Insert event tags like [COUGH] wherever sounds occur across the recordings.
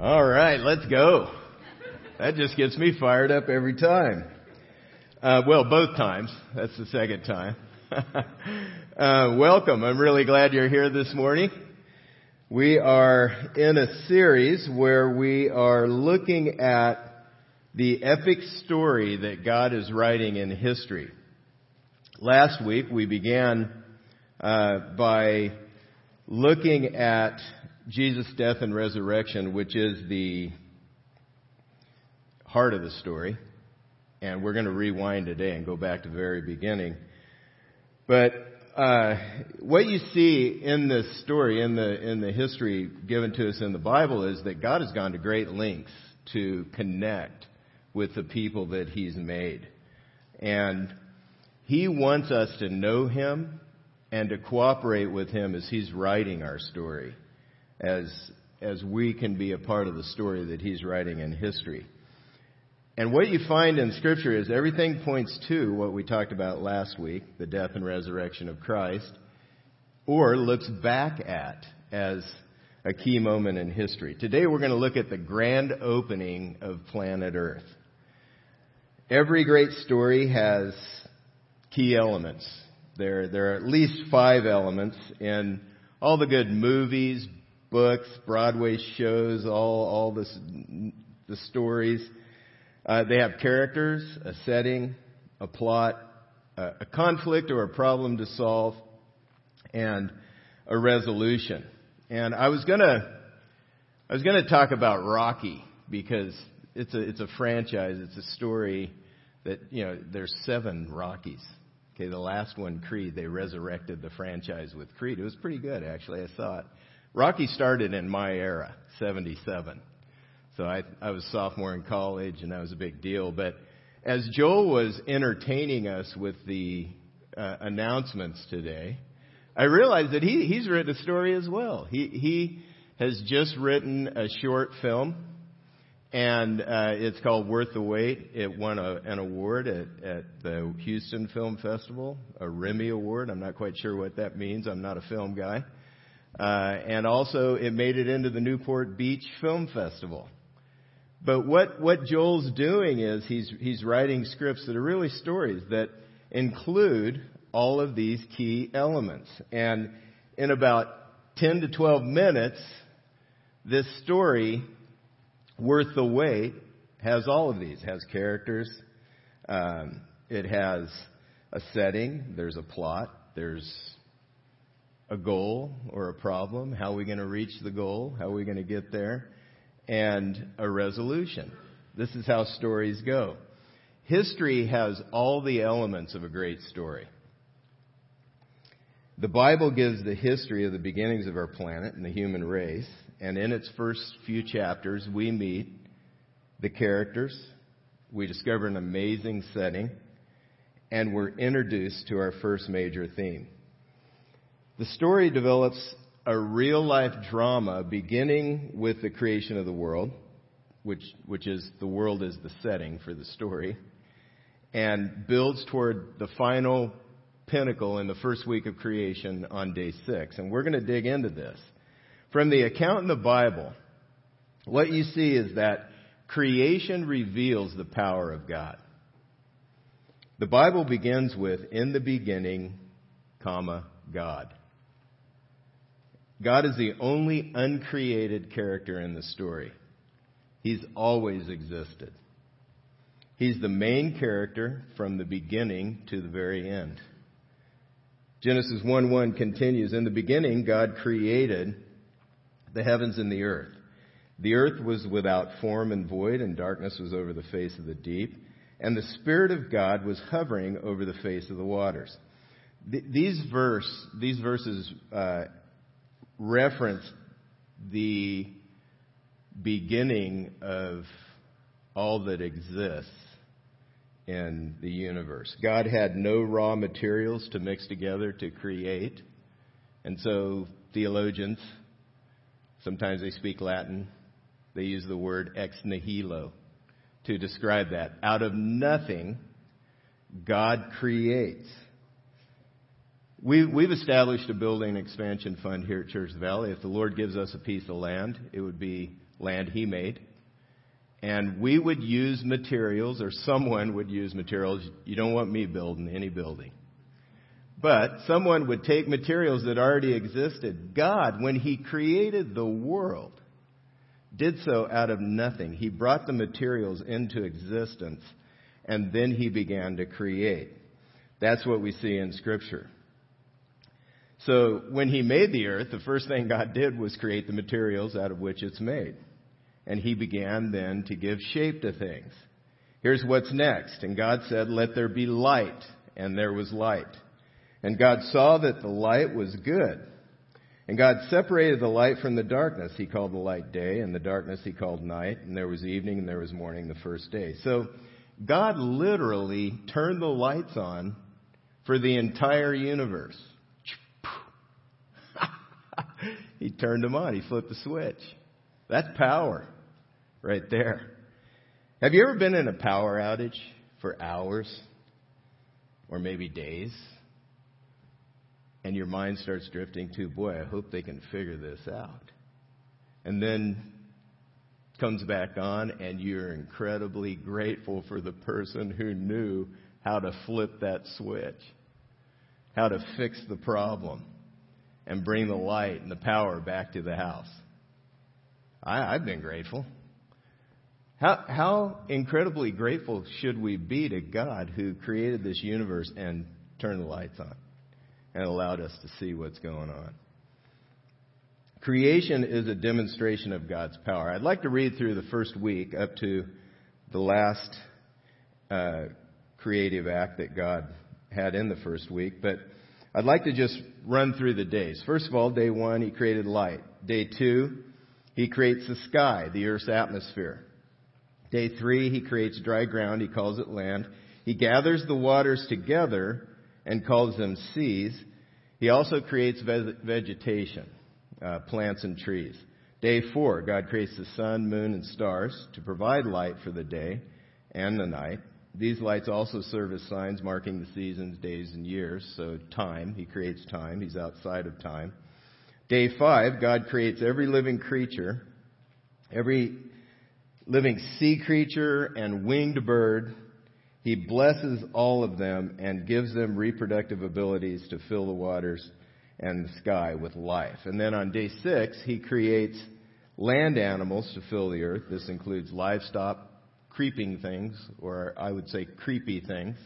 All right, let's go. That just gets me fired up every time. Uh, well, both times. That's the second time. [LAUGHS] uh, welcome. I'm really glad you're here this morning. We are in a series where we are looking at the epic story that God is writing in history. Last week we began uh, by looking at Jesus' death and resurrection, which is the heart of the story. And we're going to rewind today and go back to the very beginning. But uh, what you see in this story, in the in the history given to us in the Bible, is that God has gone to great lengths to connect with the people that He's made, and He wants us to know Him and to cooperate with Him as He's writing our story as, as we can be a part of the story that he's writing in history. And what you find in Scripture is everything points to what we talked about last week, the death and resurrection of Christ, or looks back at as a key moment in history. Today we're going to look at the grand opening of planet Earth. Every great story has key elements. There, there are at least five elements in all the good movies, books, Broadway shows, all, all this, the stories. Uh, they have characters, a setting, a plot, a, a conflict or a problem to solve, and a resolution. And I was gonna, I was gonna talk about Rocky because it's a, it's a franchise, it's a story that, you know, there's seven Rockies. Okay, the last one, Creed, they resurrected the franchise with Creed. It was pretty good, actually. I saw it. Rocky started in my era, 77. So I, I was a sophomore in college and that was a big deal. But as Joel was entertaining us with the uh, announcements today, I realized that he, he's written a story as well. He, he has just written a short film and uh, it's called Worth the Wait. It won a, an award at, at the Houston Film Festival, a Remi Award. I'm not quite sure what that means. I'm not a film guy. Uh, and also it made it into the Newport Beach Film Festival. But what, what Joel's doing is he's, he's writing scripts that are really stories that include all of these key elements. And in about 10 to 12 minutes, this story, worth the wait, has all of these. It has characters. Um, it has a setting. There's a plot. There's a goal or a problem. How are we going to reach the goal? How are we going to get there? And a resolution. This is how stories go. History has all the elements of a great story. The Bible gives the history of the beginnings of our planet and the human race, and in its first few chapters, we meet the characters, we discover an amazing setting, and we're introduced to our first major theme. The story develops a real life drama beginning with the creation of the world, which, which is the world is the setting for the story, and builds toward the final pinnacle in the first week of creation on day six. And we're going to dig into this. From the account in the Bible, what you see is that creation reveals the power of God. The Bible begins with, in the beginning, comma, God. God is the only uncreated character in the story. He's always existed. He's the main character from the beginning to the very end. Genesis 1 1 continues In the beginning, God created the heavens and the earth. The earth was without form and void, and darkness was over the face of the deep, and the Spirit of God was hovering over the face of the waters. These, verse, these verses uh, reference the beginning of all that exists in the universe. God had no raw materials to mix together to create. And so theologians, sometimes they speak Latin, they use the word ex nihilo to describe that. Out of nothing, God creates. We, we've established a building expansion fund here at Church of the Valley. If the Lord gives us a piece of land, it would be land He made. And we would use materials, or someone would use materials. You don't want me building any building. But someone would take materials that already existed. God, when He created the world, did so out of nothing. He brought the materials into existence, and then He began to create. That's what we see in Scripture. So when he made the earth, the first thing God did was create the materials out of which it's made. And he began then to give shape to things. Here's what's next. And God said, let there be light. And there was light. And God saw that the light was good. And God separated the light from the darkness. He called the light day, and the darkness he called night. And there was evening, and there was morning the first day. So God literally turned the lights on for the entire universe. He turned them on. He flipped the switch. That's power right there. Have you ever been in a power outage for hours or maybe days? And your mind starts drifting to, boy, I hope they can figure this out. And then comes back on and you're incredibly grateful for the person who knew how to flip that switch, how to fix the problem and bring the light and the power back to the house. I, I've been grateful. How, how incredibly grateful should we be to God who created this universe and turned the lights on and allowed us to see what's going on? Creation is a demonstration of God's power. I'd like to read through the first week up to the last uh, creative act that God had in the first week, but I'd like to just run through the days. First of all, day one, he created light. Day two, he creates the sky, the earth's atmosphere. Day three, he creates dry ground. He calls it land. He gathers the waters together and calls them seas. He also creates vegetation, uh, plants and trees. Day four, God creates the sun, moon, and stars to provide light for the day and the night. These lights also serve as signs marking the seasons, days, and years. So, time, He creates time. He's outside of time. Day five, God creates every living creature, every living sea creature and winged bird. He blesses all of them and gives them reproductive abilities to fill the waters and the sky with life. And then on day six, He creates land animals to fill the earth. This includes livestock, creeping things, or I would say creepy things,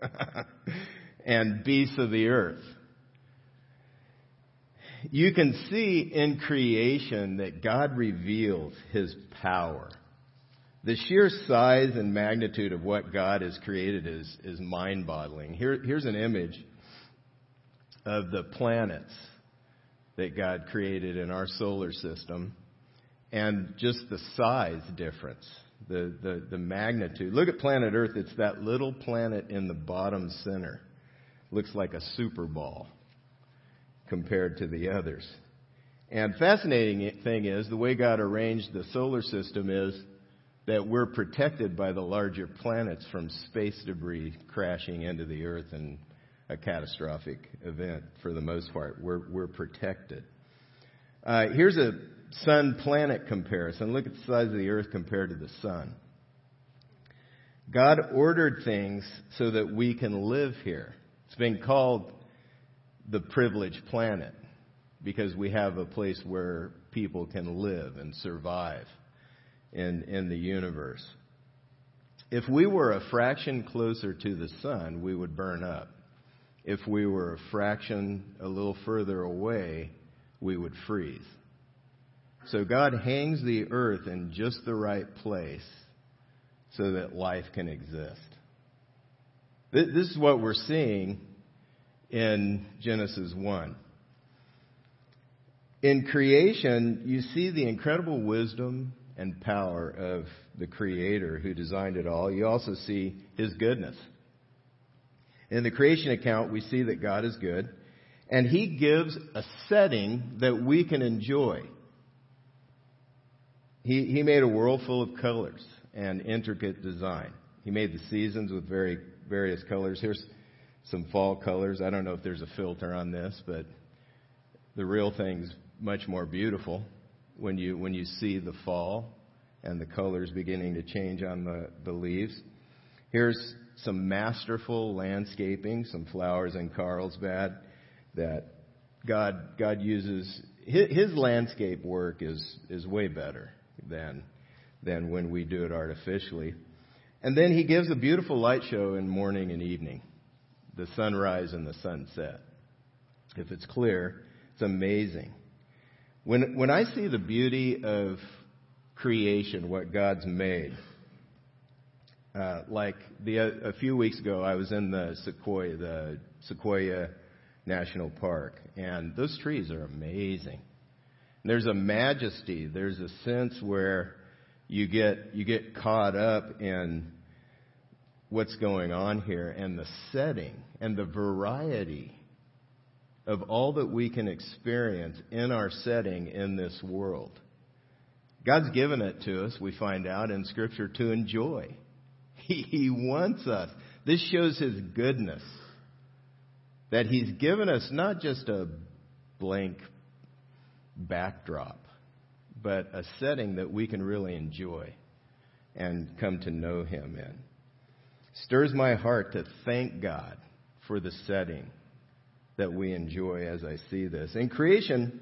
[LAUGHS] and beasts of the earth. You can see in creation that God reveals His power. The sheer size and magnitude of what God has created is, is mind boggling. Here, here's an image of the planets that God created in our solar system and just the size difference the, the, the magnitude. Look at planet Earth. It's that little planet in the bottom center. Looks like a super ball compared to the others. And fascinating thing is the way God arranged the solar system is that we're protected by the larger planets from space debris crashing into the Earth in a catastrophic event for the most part. We're, we're protected. Uh, here's a sun planet comparison. Look at the size of the earth compared to the sun. God ordered things so that we can live here. It's been called the privileged planet because we have a place where people can live and survive in, in the universe. If we were a fraction closer to the sun, we would burn up. If we were a fraction a little further away, we would freeze. So God hangs the earth in just the right place so that life can exist. This is what we're seeing in Genesis 1. In creation, you see the incredible wisdom and power of the Creator who designed it all. You also see His goodness. In the creation account, we see that God is good, and He gives a setting that we can enjoy. He, he made a world full of colors and intricate design. He made the seasons with very various colors. Here's some fall colors. I don't know if there's a filter on this, but the real thing's much more beautiful when you when you see the fall and the colors beginning to change on the, the leaves. Here's some masterful landscaping, some flowers in Carlsbad that God God uses his, his landscape work is is way better than than when we do it artificially. And then he gives a beautiful light show in morning and evening, the sunrise and the sunset. If it's clear, it's amazing. When, when I see the beauty of creation, what God's made, uh, like the, a few weeks ago, I was in the Sequoia, the Sequoia National Park, and those trees are amazing. There's a majesty. There's a sense where you get you get caught up in what's going on here and the setting and the variety of all that we can experience in our setting in this world. God's given it to us, we find out in Scripture, to enjoy. [LAUGHS] He, he wants us. This shows His goodness. That He's given us not just a blank backdrop, but a setting that we can really enjoy and come to know Him in. Stirs my heart to thank God for the setting that we enjoy as I see this. In creation,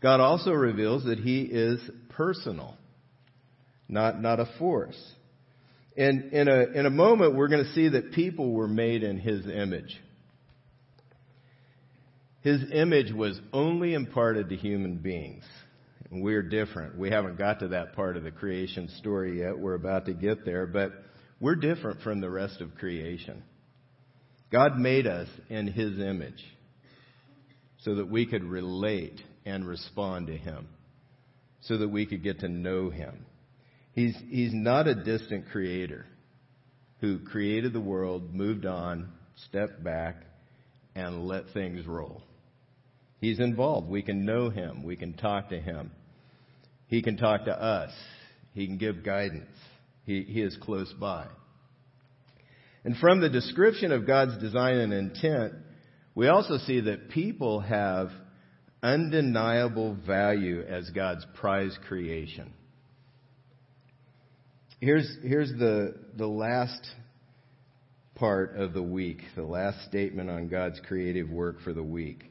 God also reveals that He is personal, not, not a force. And in a, in a moment, we're going to see that people were made in His image. His image was only imparted to human beings. And we're different. We haven't got to that part of the creation story yet. We're about to get there, but we're different from the rest of creation. God made us in His image so that we could relate and respond to Him, so that we could get to know Him. He's, he's not a distant creator who created the world, moved on, stepped back, and let things roll. He's involved. We can know Him. We can talk to Him. He can talk to us. He can give guidance. He, he is close by. And from the description of God's design and intent, we also see that people have undeniable value as God's prize creation. Here's, here's the, the last part of the week, the last statement on God's creative work for the week,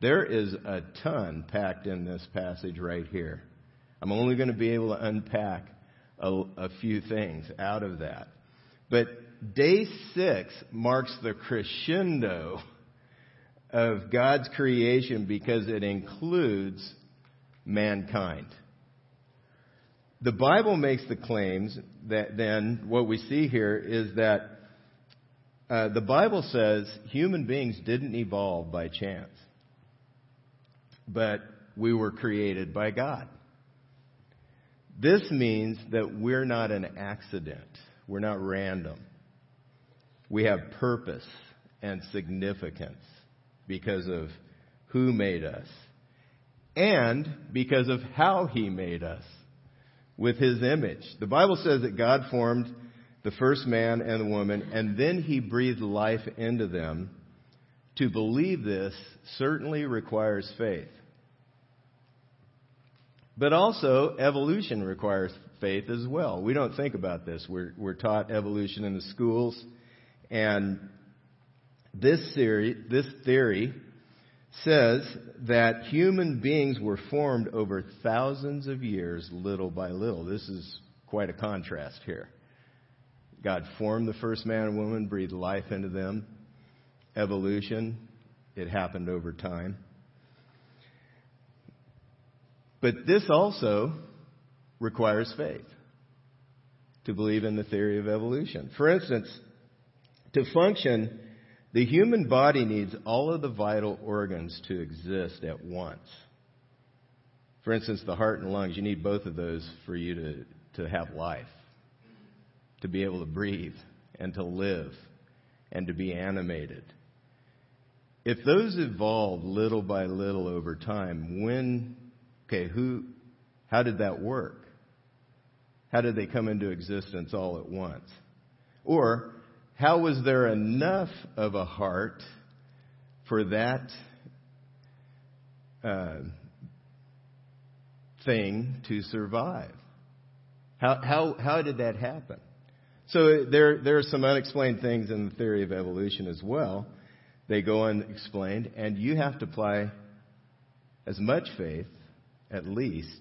There is a ton packed in this passage right here. I'm only going to be able to unpack a, a few things out of that. But day six marks the crescendo of God's creation because it includes mankind. The Bible makes the claims that then what we see here is that uh, the Bible says human beings didn't evolve by chance, but we were created by God. This means that we're not an accident. We're not random. We have purpose and significance because of who made us and because of how he made us with his image. The Bible says that God formed the first man and the woman and then he breathed life into them. To believe this certainly requires faith. But also, evolution requires faith as well. We don't think about this. We're, we're taught evolution in the schools. And this theory, this theory says that human beings were formed over thousands of years, little by little. This is quite a contrast here. God formed the first man and woman, breathed life into them. Evolution, it happened over time. But this also requires faith to believe in the theory of evolution. For instance, to function, The human body needs all of the vital organs to exist at once. For instance, the heart and lungs, you need both of those for you to, to have life, to be able to breathe and to live and to be animated. If those evolved little by little over time, when, okay, who, how did that work? How did they come into existence all at once? Or, how was there enough of a heart for that uh, thing to survive? How, how, how did that happen? So there, there are some unexplained things in the theory of evolution as well. They go unexplained, and you have to apply as much faith, at least,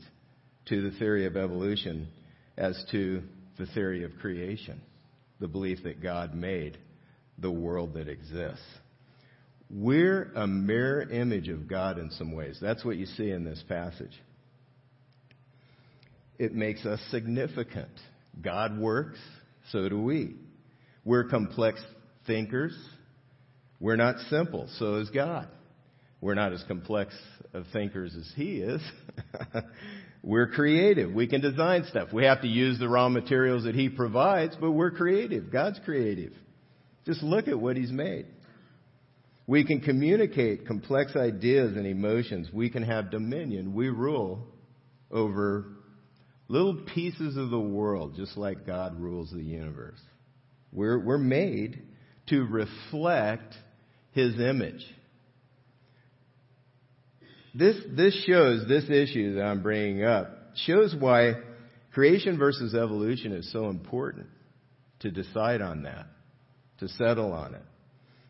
to the theory of evolution as to the theory of creation, the belief that God made the world that exists. We're a mirror image of God in some ways. That's what you see in this passage. It makes us significant. God works, so do we. We're complex thinkers. We're not simple, so is God. We're not as complex of thinkers as He is. [LAUGHS] we're creative. We can design stuff. We have to use the raw materials that He provides, but we're creative. God's creative. Just look at what He's made. We can communicate complex ideas and emotions. We can have dominion. We rule over little pieces of the world, just like God rules the universe. We're, we're made to reflect His image. This, this shows, this issue that I'm bringing up, shows why creation versus evolution is so important to decide on that, to settle on it.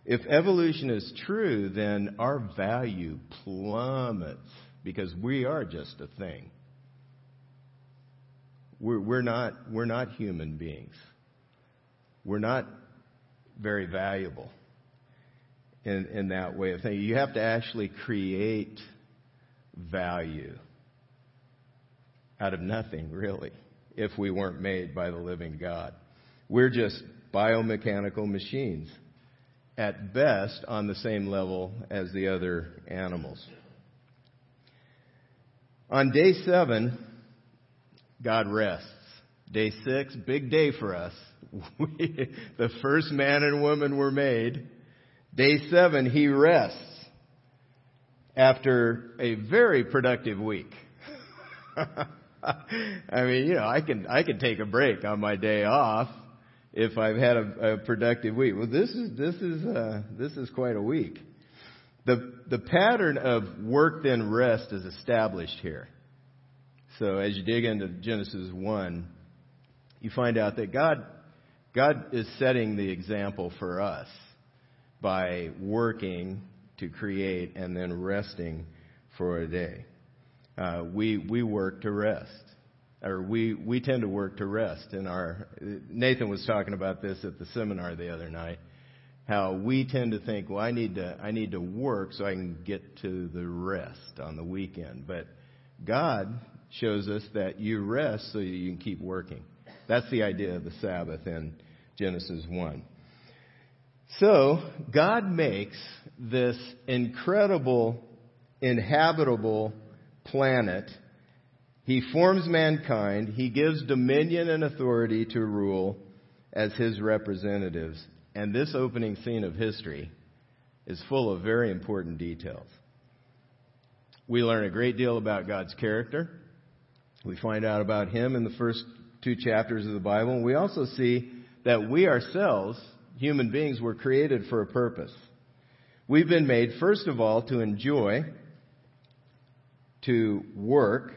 If evolution is true, then our value plummets because we are just a thing. We're, we're, not, we're not human beings. We're not very valuable in, in that way of thinking. You have to actually create value out of nothing, really, if we weren't made by the living God. We're just biomechanical machines, at best on the same level as the other animals. On day seven, God rests. Day six, big day for us. [LAUGHS] The first man and woman were made. Day seven, he rests after a very productive week. [LAUGHS] I mean, you know, I can I can take a break on my day off if I've had a, a productive week. Well, this is this is uh, this is quite a week. The the pattern of work then rest is established here. So as you dig into Genesis 1, you find out that God, God is setting the example for us by working to create and then resting for a day. Uh, we, we work to rest. Or we, we tend to work to rest in our, Nathan was talking about this at the seminar the other night how we tend to think, well, I need to, I need to work so I can get to the rest on the weekend. But God shows us that you rest so you can keep working. That's the idea of the Sabbath in Genesis 1. So, God makes this incredible, inhabitable planet. He forms mankind. He gives dominion and authority to rule as his representatives. And this opening scene of history is full of very important details. We learn a great deal about God's character. We find out about him in the first two chapters of the Bible. And we also see that we ourselves, human beings, were created for a purpose. We've been made, first of all, to enjoy, to work,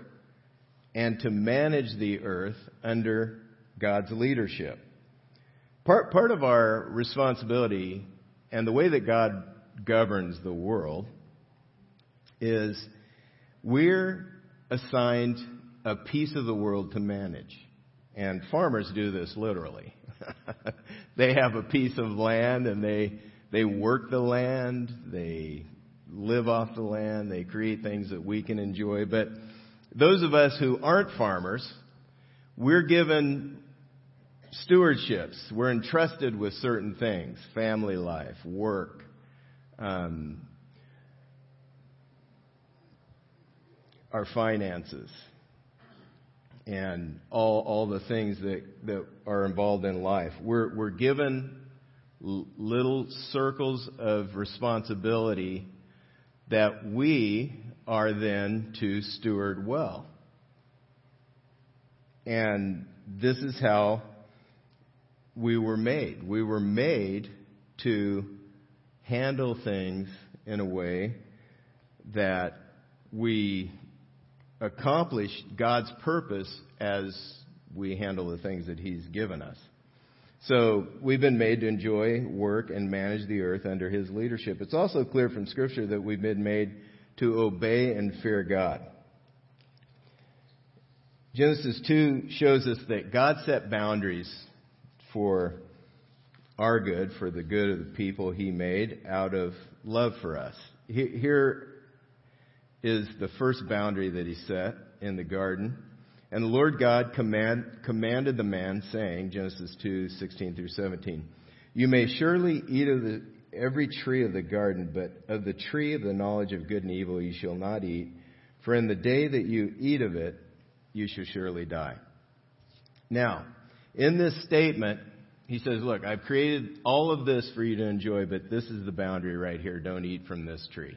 and to manage the earth under God's leadership. Part, part of our responsibility and the way that God governs the world is we're assigned a piece of the world to manage. And farmers do this literally. [LAUGHS] they have a piece of land and they, they work the land, they live off the land, they create things that we can enjoy. But those of us who aren't farmers, we're given Stewardships. We're entrusted with certain things family life, work, um, our finances, and all, all the things that, that are involved in life. We're, we're given little circles of responsibility that we are then to steward well. And this is how we were made. We were made to handle things in a way that we accomplish God's purpose as we handle the things that He's given us. So we've been made to enjoy, work, and manage the earth under His leadership. It's also clear from Scripture that we've been made to obey and fear God. Genesis 2 shows us that God set boundaries for our good, for the good of the people He made, out of love for us. Here is the first boundary that He set in the garden. And the Lord God command, commanded the man, saying, Genesis 2, 16 through 17, You may surely eat of the, every tree of the garden, but of the tree of the knowledge of good and evil you shall not eat, for in the day that you eat of it, you shall surely die. Now, in this statement, he says, Look, I've created all of this for you to enjoy, but this is the boundary right here. Don't eat from this tree.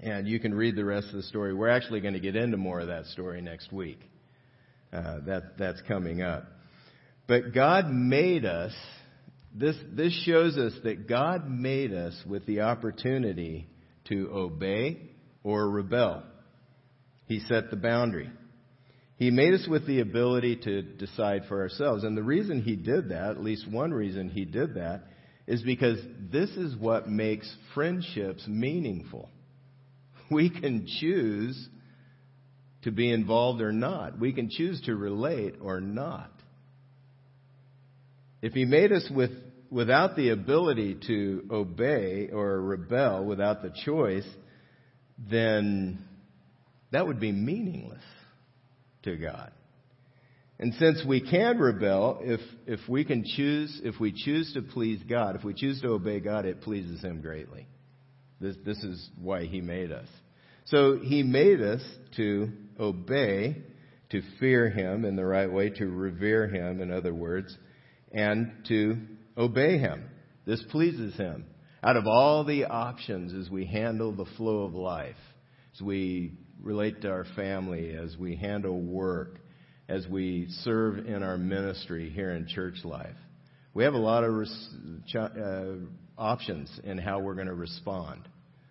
And you can read the rest of the story. We're actually going to get into more of that story next week. Uh, that, that's coming up. But God made us, this, this shows us that God made us with the opportunity to obey or rebel. He set the boundary. He made us with the ability to decide for ourselves. And the reason He did that, at least one reason He did that, is because this is what makes friendships meaningful we can choose to be involved or not. We can choose to relate or not. If He made us with, without the ability to obey or rebel, without the choice, then that would be meaningless to God. And since we can rebel, if, if we can choose, if we choose to please God, if we choose to obey God, it pleases Him greatly. This, this is why He made us. So He made us to obey, to fear Him in the right way, to revere Him, in other words, and to obey Him. This pleases Him. Out of all the options as we handle the flow of life, as we relate to our family, as we handle work, as we serve in our ministry here in church life, we have a lot of res- uh, options in how we're going to respond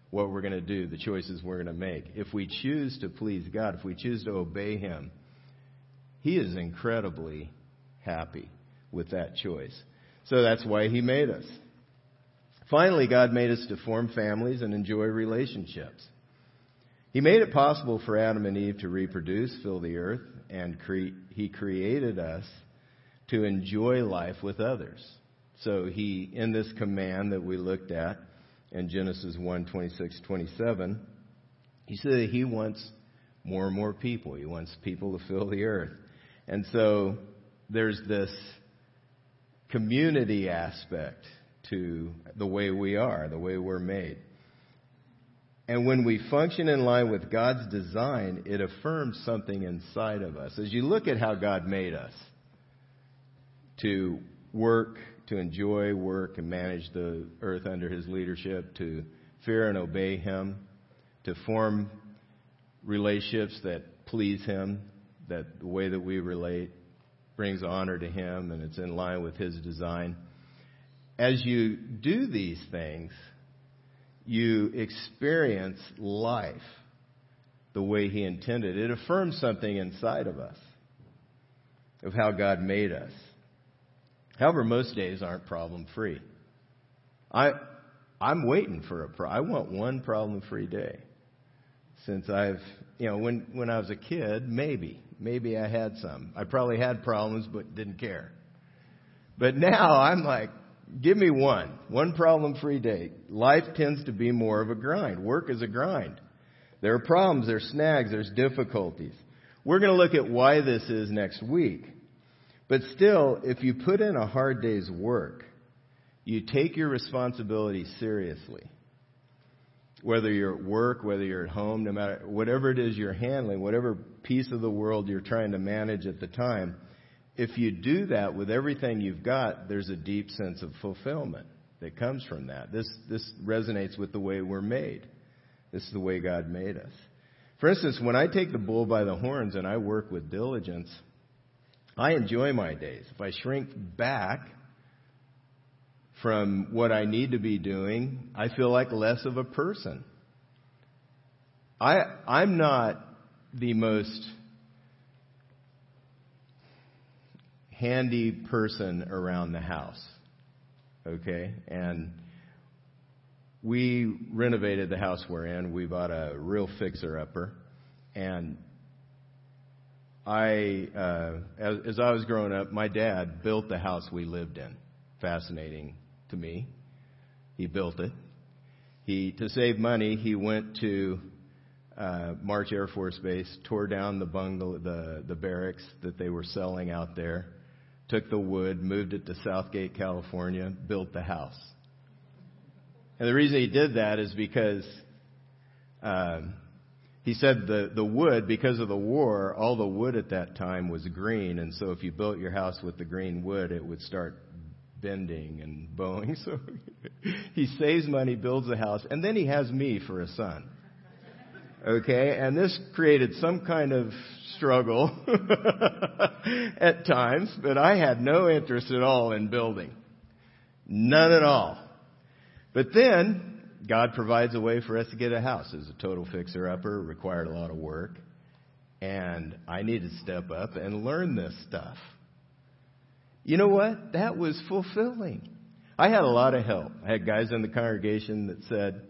what we're going to do, the choices we're going to make. If we choose to please God, if we choose to obey Him, He is incredibly happy with that choice. So that's why He made us. Finally, God made us to form families and enjoy relationships. He made it possible for Adam and Eve to reproduce, fill the earth, and cre- He created us to enjoy life with others. So He, in this command that we looked at, in Genesis 1 26, 27, he said that he wants more and more people. He wants people to fill the earth. And so there's this community aspect to the way we are, the way we're made. And when we function in line with God's design, it affirms something inside of us. As you look at how God made us to work to enjoy work and manage the earth under his leadership, to fear and obey him, to form relationships that please him, that the way that we relate brings honor to him and it's in line with his design. As you do these things, you experience life the way he intended. It affirms something inside of us of how God made us. However, most days aren't problem free. I, I'm waiting for a pro. I want one problem free day. Since I've, you know, when, when I was a kid, maybe, maybe I had some. I probably had problems, but didn't care. But now I'm like, give me one, one problem free day. Life tends to be more of a grind. Work is a grind. There are problems, there's snags, there's difficulties. We're going to look at why this is next week. But still, if you put in a hard day's work, you take your responsibility seriously. Whether you're at work, whether you're at home, no matter whatever it is you're handling, whatever piece of the world you're trying to manage at the time, if you do that with everything you've got, there's a deep sense of fulfillment that comes from that. This this resonates with the way we're made. This is the way God made us. For instance, when I take the bull by the horns and I work with diligence, I enjoy my days. If I shrink back from what I need to be doing, I feel like less of a person. I, I'm not the most handy person around the house. Okay? And we renovated the house we're in. We bought a real fixer upper. And I, uh, as, as I was growing up, my dad built the house we lived in. Fascinating to me. He built it. He, to save money, he went to uh, March Air Force Base, tore down the bungalow, the, the barracks that they were selling out there, took the wood, moved it to Southgate, California, built the house. And the reason he did that is because um, he said the, the wood, because of the war, all the wood at that time was green, and so if you built your house with the green wood, it would start bending and bowing. [LAUGHS] So he saves money, builds a house, and then he has me for a son. Okay, and this created some kind of struggle [LAUGHS] at times, but I had no interest at all in building. None at all. But then, God provides a way for us to get a house. It was a total fixer upper, required a lot of work. And I needed to step up and learn this stuff. You know what? That was fulfilling. I had a lot of help. I had guys in the congregation that said,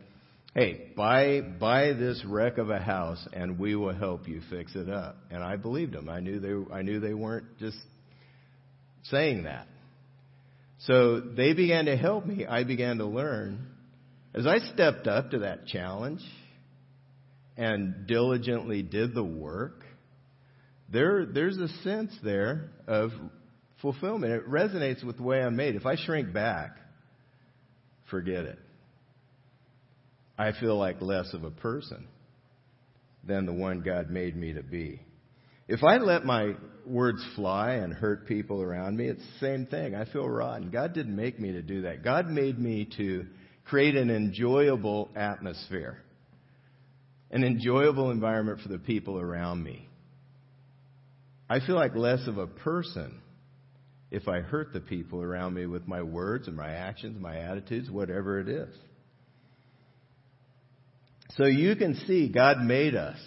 Hey, buy, buy this wreck of a house and we will help you fix it up. And I believed them. I knew they, I knew they weren't just saying that. So they began to help me. I began to learn. As I stepped up to that challenge and diligently did the work, there, there's a sense there of fulfillment. It resonates with the way I'm made. If I shrink back, forget it. I feel like less of a person than the one God made me to be. If I let my words fly and hurt people around me, it's the same thing. I feel rotten. God didn't make me to do that. God made me to create an enjoyable atmosphere, an enjoyable environment for the people around me. I feel like less of a person if I hurt the people around me with my words and my actions, my attitudes, whatever it is. So you can see God made us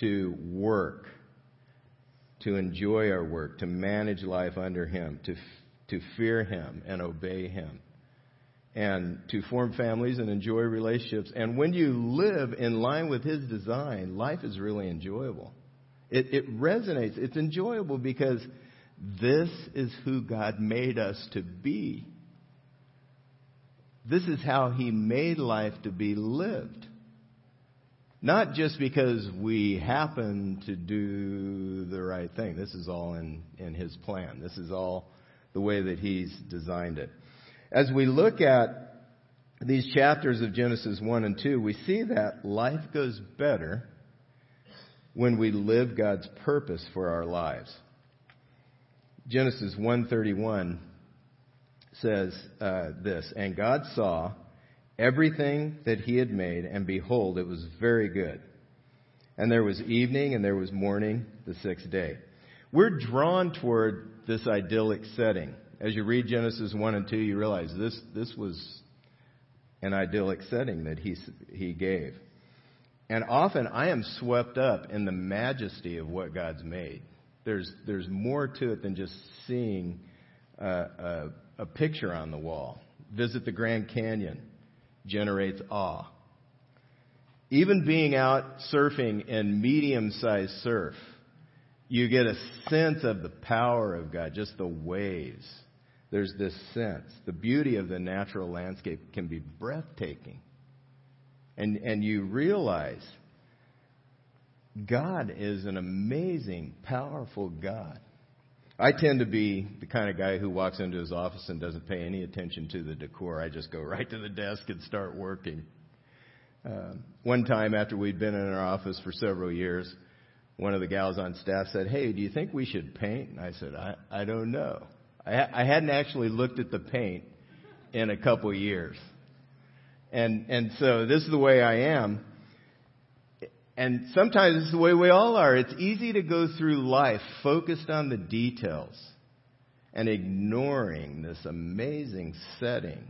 to work to enjoy our work, to manage life under Him, to, to fear Him and obey Him, and to form families and enjoy relationships. And when you live in line with His design, life is really enjoyable. It, it resonates. It's enjoyable because this is who God made us to be. This is how He made life to be lived. Not just because we happen to do the right thing. This is all in, in His plan. This is all the way that He's designed it. As we look at these chapters of Genesis 1 and 2, we see that life goes better when we live God's purpose for our lives. Genesis 1:31 says uh, this, and God saw everything that he had made, and behold, it was very good. And there was evening and there was morning the sixth day. We're drawn toward this idyllic setting. As you read Genesis 1 and 2, you realize this, this was an idyllic setting that he, he gave. And often I am swept up in the majesty of what God's made. There's, there's more to it than just seeing a, a, a picture on the wall. Visit the Grand Canyon generates awe. Even being out surfing in medium sized surf, you get a sense of the power of God, just the waves. There's this sense. The beauty of the natural landscape can be breathtaking. And, and you realize God is an amazing, powerful God. I tend to be the kind of guy who walks into his office and doesn't pay any attention to the decor. I just go right to the desk and start working. Uh, one time after we'd been in our office for several years, one of the gals on staff said, Hey, do you think we should paint? And I said, I, I don't know. I, I hadn't actually looked at the paint in a couple of years. And, and so this is the way I am. And sometimes this is the way we all are. It's easy to go through life focused on the details and ignoring this amazing setting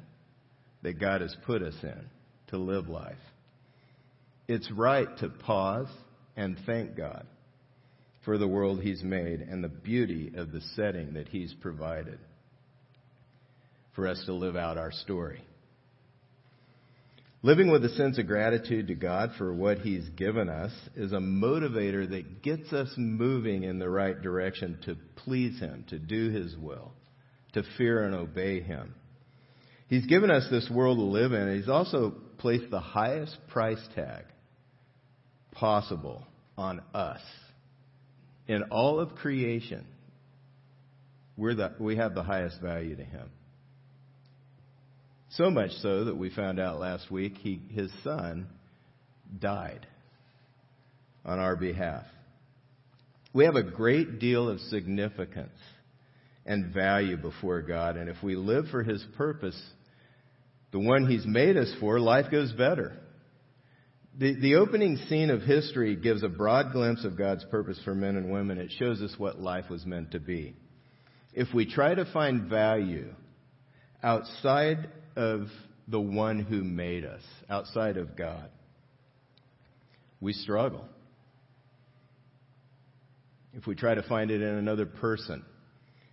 that God has put us in to live life. It's right to pause and thank God for the world He's made and the beauty of the setting that He's provided for us to live out our story. Living with a sense of gratitude to God for what He's given us is a motivator that gets us moving in the right direction to please Him, to do His will, to fear and obey Him. He's given us this world to live in, and He's also placed the highest price tag possible on us. In all of creation, we're the, we have the highest value to Him. So much so that we found out last week he, his son died on our behalf. We have a great deal of significance and value before God, and if we live for his purpose, the one he's made us for, life goes better. The, the opening scene of history gives a broad glimpse of God's purpose for men and women. It shows us what life was meant to be. If we try to find value outside of the one who made us, outside of God, we struggle. If we try to find it in another person,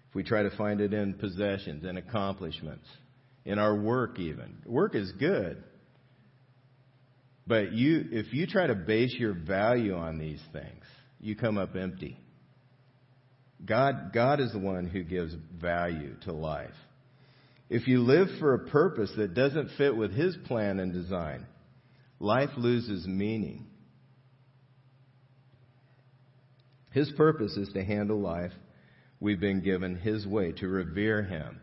if we try to find it in possessions and accomplishments, in our work even. Work is good. But you, if you try to base your value on these things, you come up empty. God, God is the one who gives value to life. If you live for a purpose that doesn't fit with His plan and design, life loses meaning. His purpose is to handle life we've been given His way, to revere Him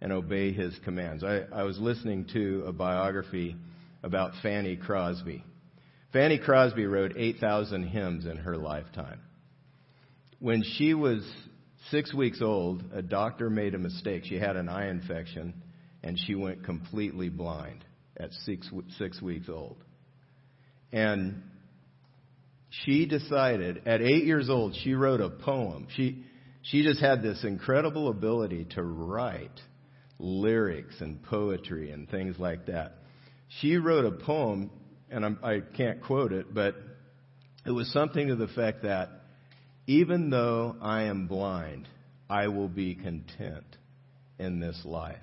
and obey His commands. I, I was listening to a biography about Fanny Crosby. Fanny Crosby wrote 8,000 hymns in her lifetime. When she was six weeks old, a doctor made a mistake. She had an eye infection, and she went completely blind at six, six weeks old. And she decided, at eight years old, she wrote a poem. She, she just had this incredible ability to write lyrics and poetry and things like that. She wrote a poem, and I'm, I can not quote it, but it was something to the effect that even though I am blind, I will be content in this life.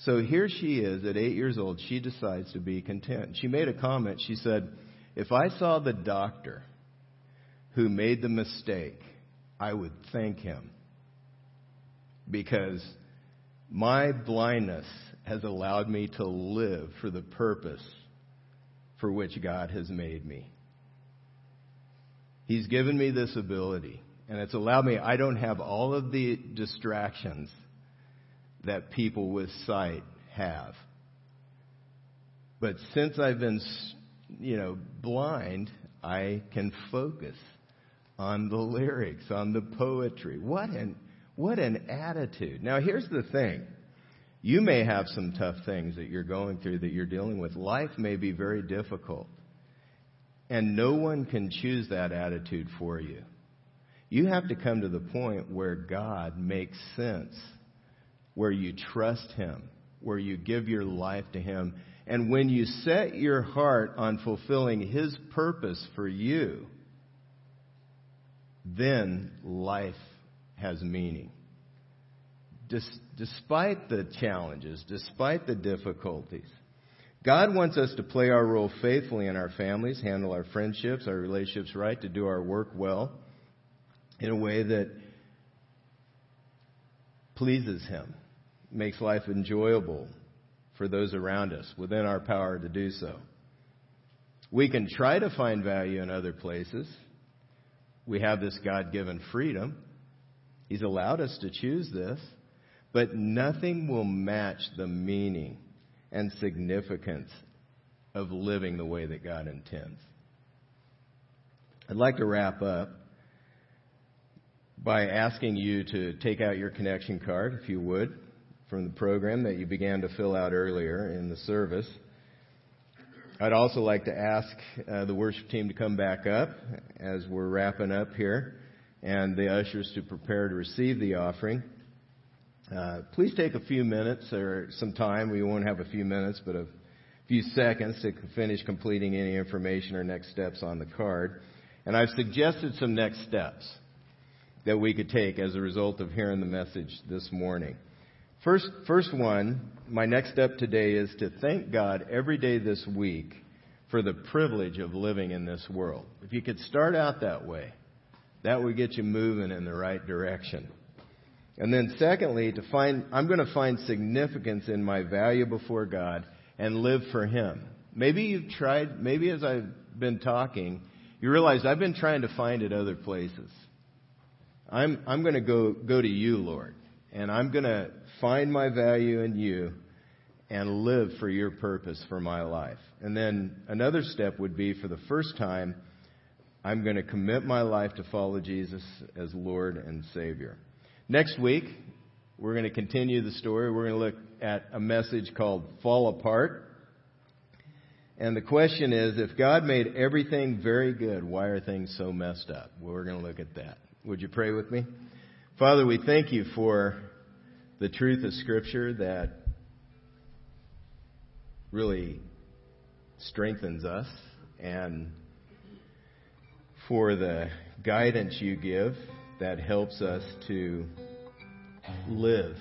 So here she is at eight years old. She decides to be content. She made a comment. She said, If I saw the doctor who made the mistake, I would thank him because my blindness has allowed me to live for the purpose for which God has made me. He's given me this ability, and it's allowed me, I don't have all of the distractions that people with sight have. But since I've been, you know, blind, I can focus on the lyrics, on the poetry. What an, what an attitude. Now here's the thing. You may have some tough things that you're going through that you're dealing with. Life may be very difficult. And no one can choose that attitude for you. You have to come to the point where God makes sense, where you trust Him, where you give your life to Him. And when you set your heart on fulfilling His purpose for you, then life has meaning. Despite the challenges, despite the difficulties, God wants us to play our role faithfully in our families, handle our friendships, our relationships right, to do our work well in a way that pleases Him, makes life enjoyable for those around us, within our power to do so. We can try to find value in other places. We have this God given freedom. He's allowed us to choose this, but nothing will match the meaning and significance of living the way that God intends. I'd like to wrap up by asking you to take out your connection card, if you would, from the program that you began to fill out earlier in the service. I'd also like to ask uh, the worship team to come back up as we're wrapping up here and the ushers to prepare to receive the offering. Uh, please take a few minutes or some time. We won't have a few minutes, but a few seconds to finish completing any information or next steps on the card. And I've suggested some next steps that we could take as a result of hearing the message this morning. First, first one, my next step today is to thank God every day this week for the privilege of living in this world. If you could start out that way, that would get you moving in the right direction. And then secondly, to find, I'm going to find significance in my value before God and live for Him. Maybe you've tried, maybe as I've been talking, you realize I've been trying to find it other places. I'm, I'm going to go, go to you, Lord, and I'm going to find my value in you and live for your purpose for my life. And then another step would be for the first time, I'm going to commit my life to follow Jesus as Lord and Savior. Next week, we're going to continue the story. We're going to look at a message called Fall Apart. And the question is if God made everything very good, why are things so messed up? We're going to look at that. Would you pray with me? Father, we thank you for the truth of Scripture that really strengthens us and for the guidance you give that helps us to live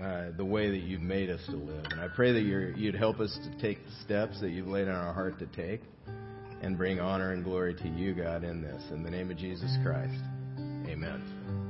uh, the way that you've made us to live. And I pray that you would help us to take the steps that you've laid on our heart to take and bring honor and glory to you, God, in this. In the name of Jesus Christ, amen.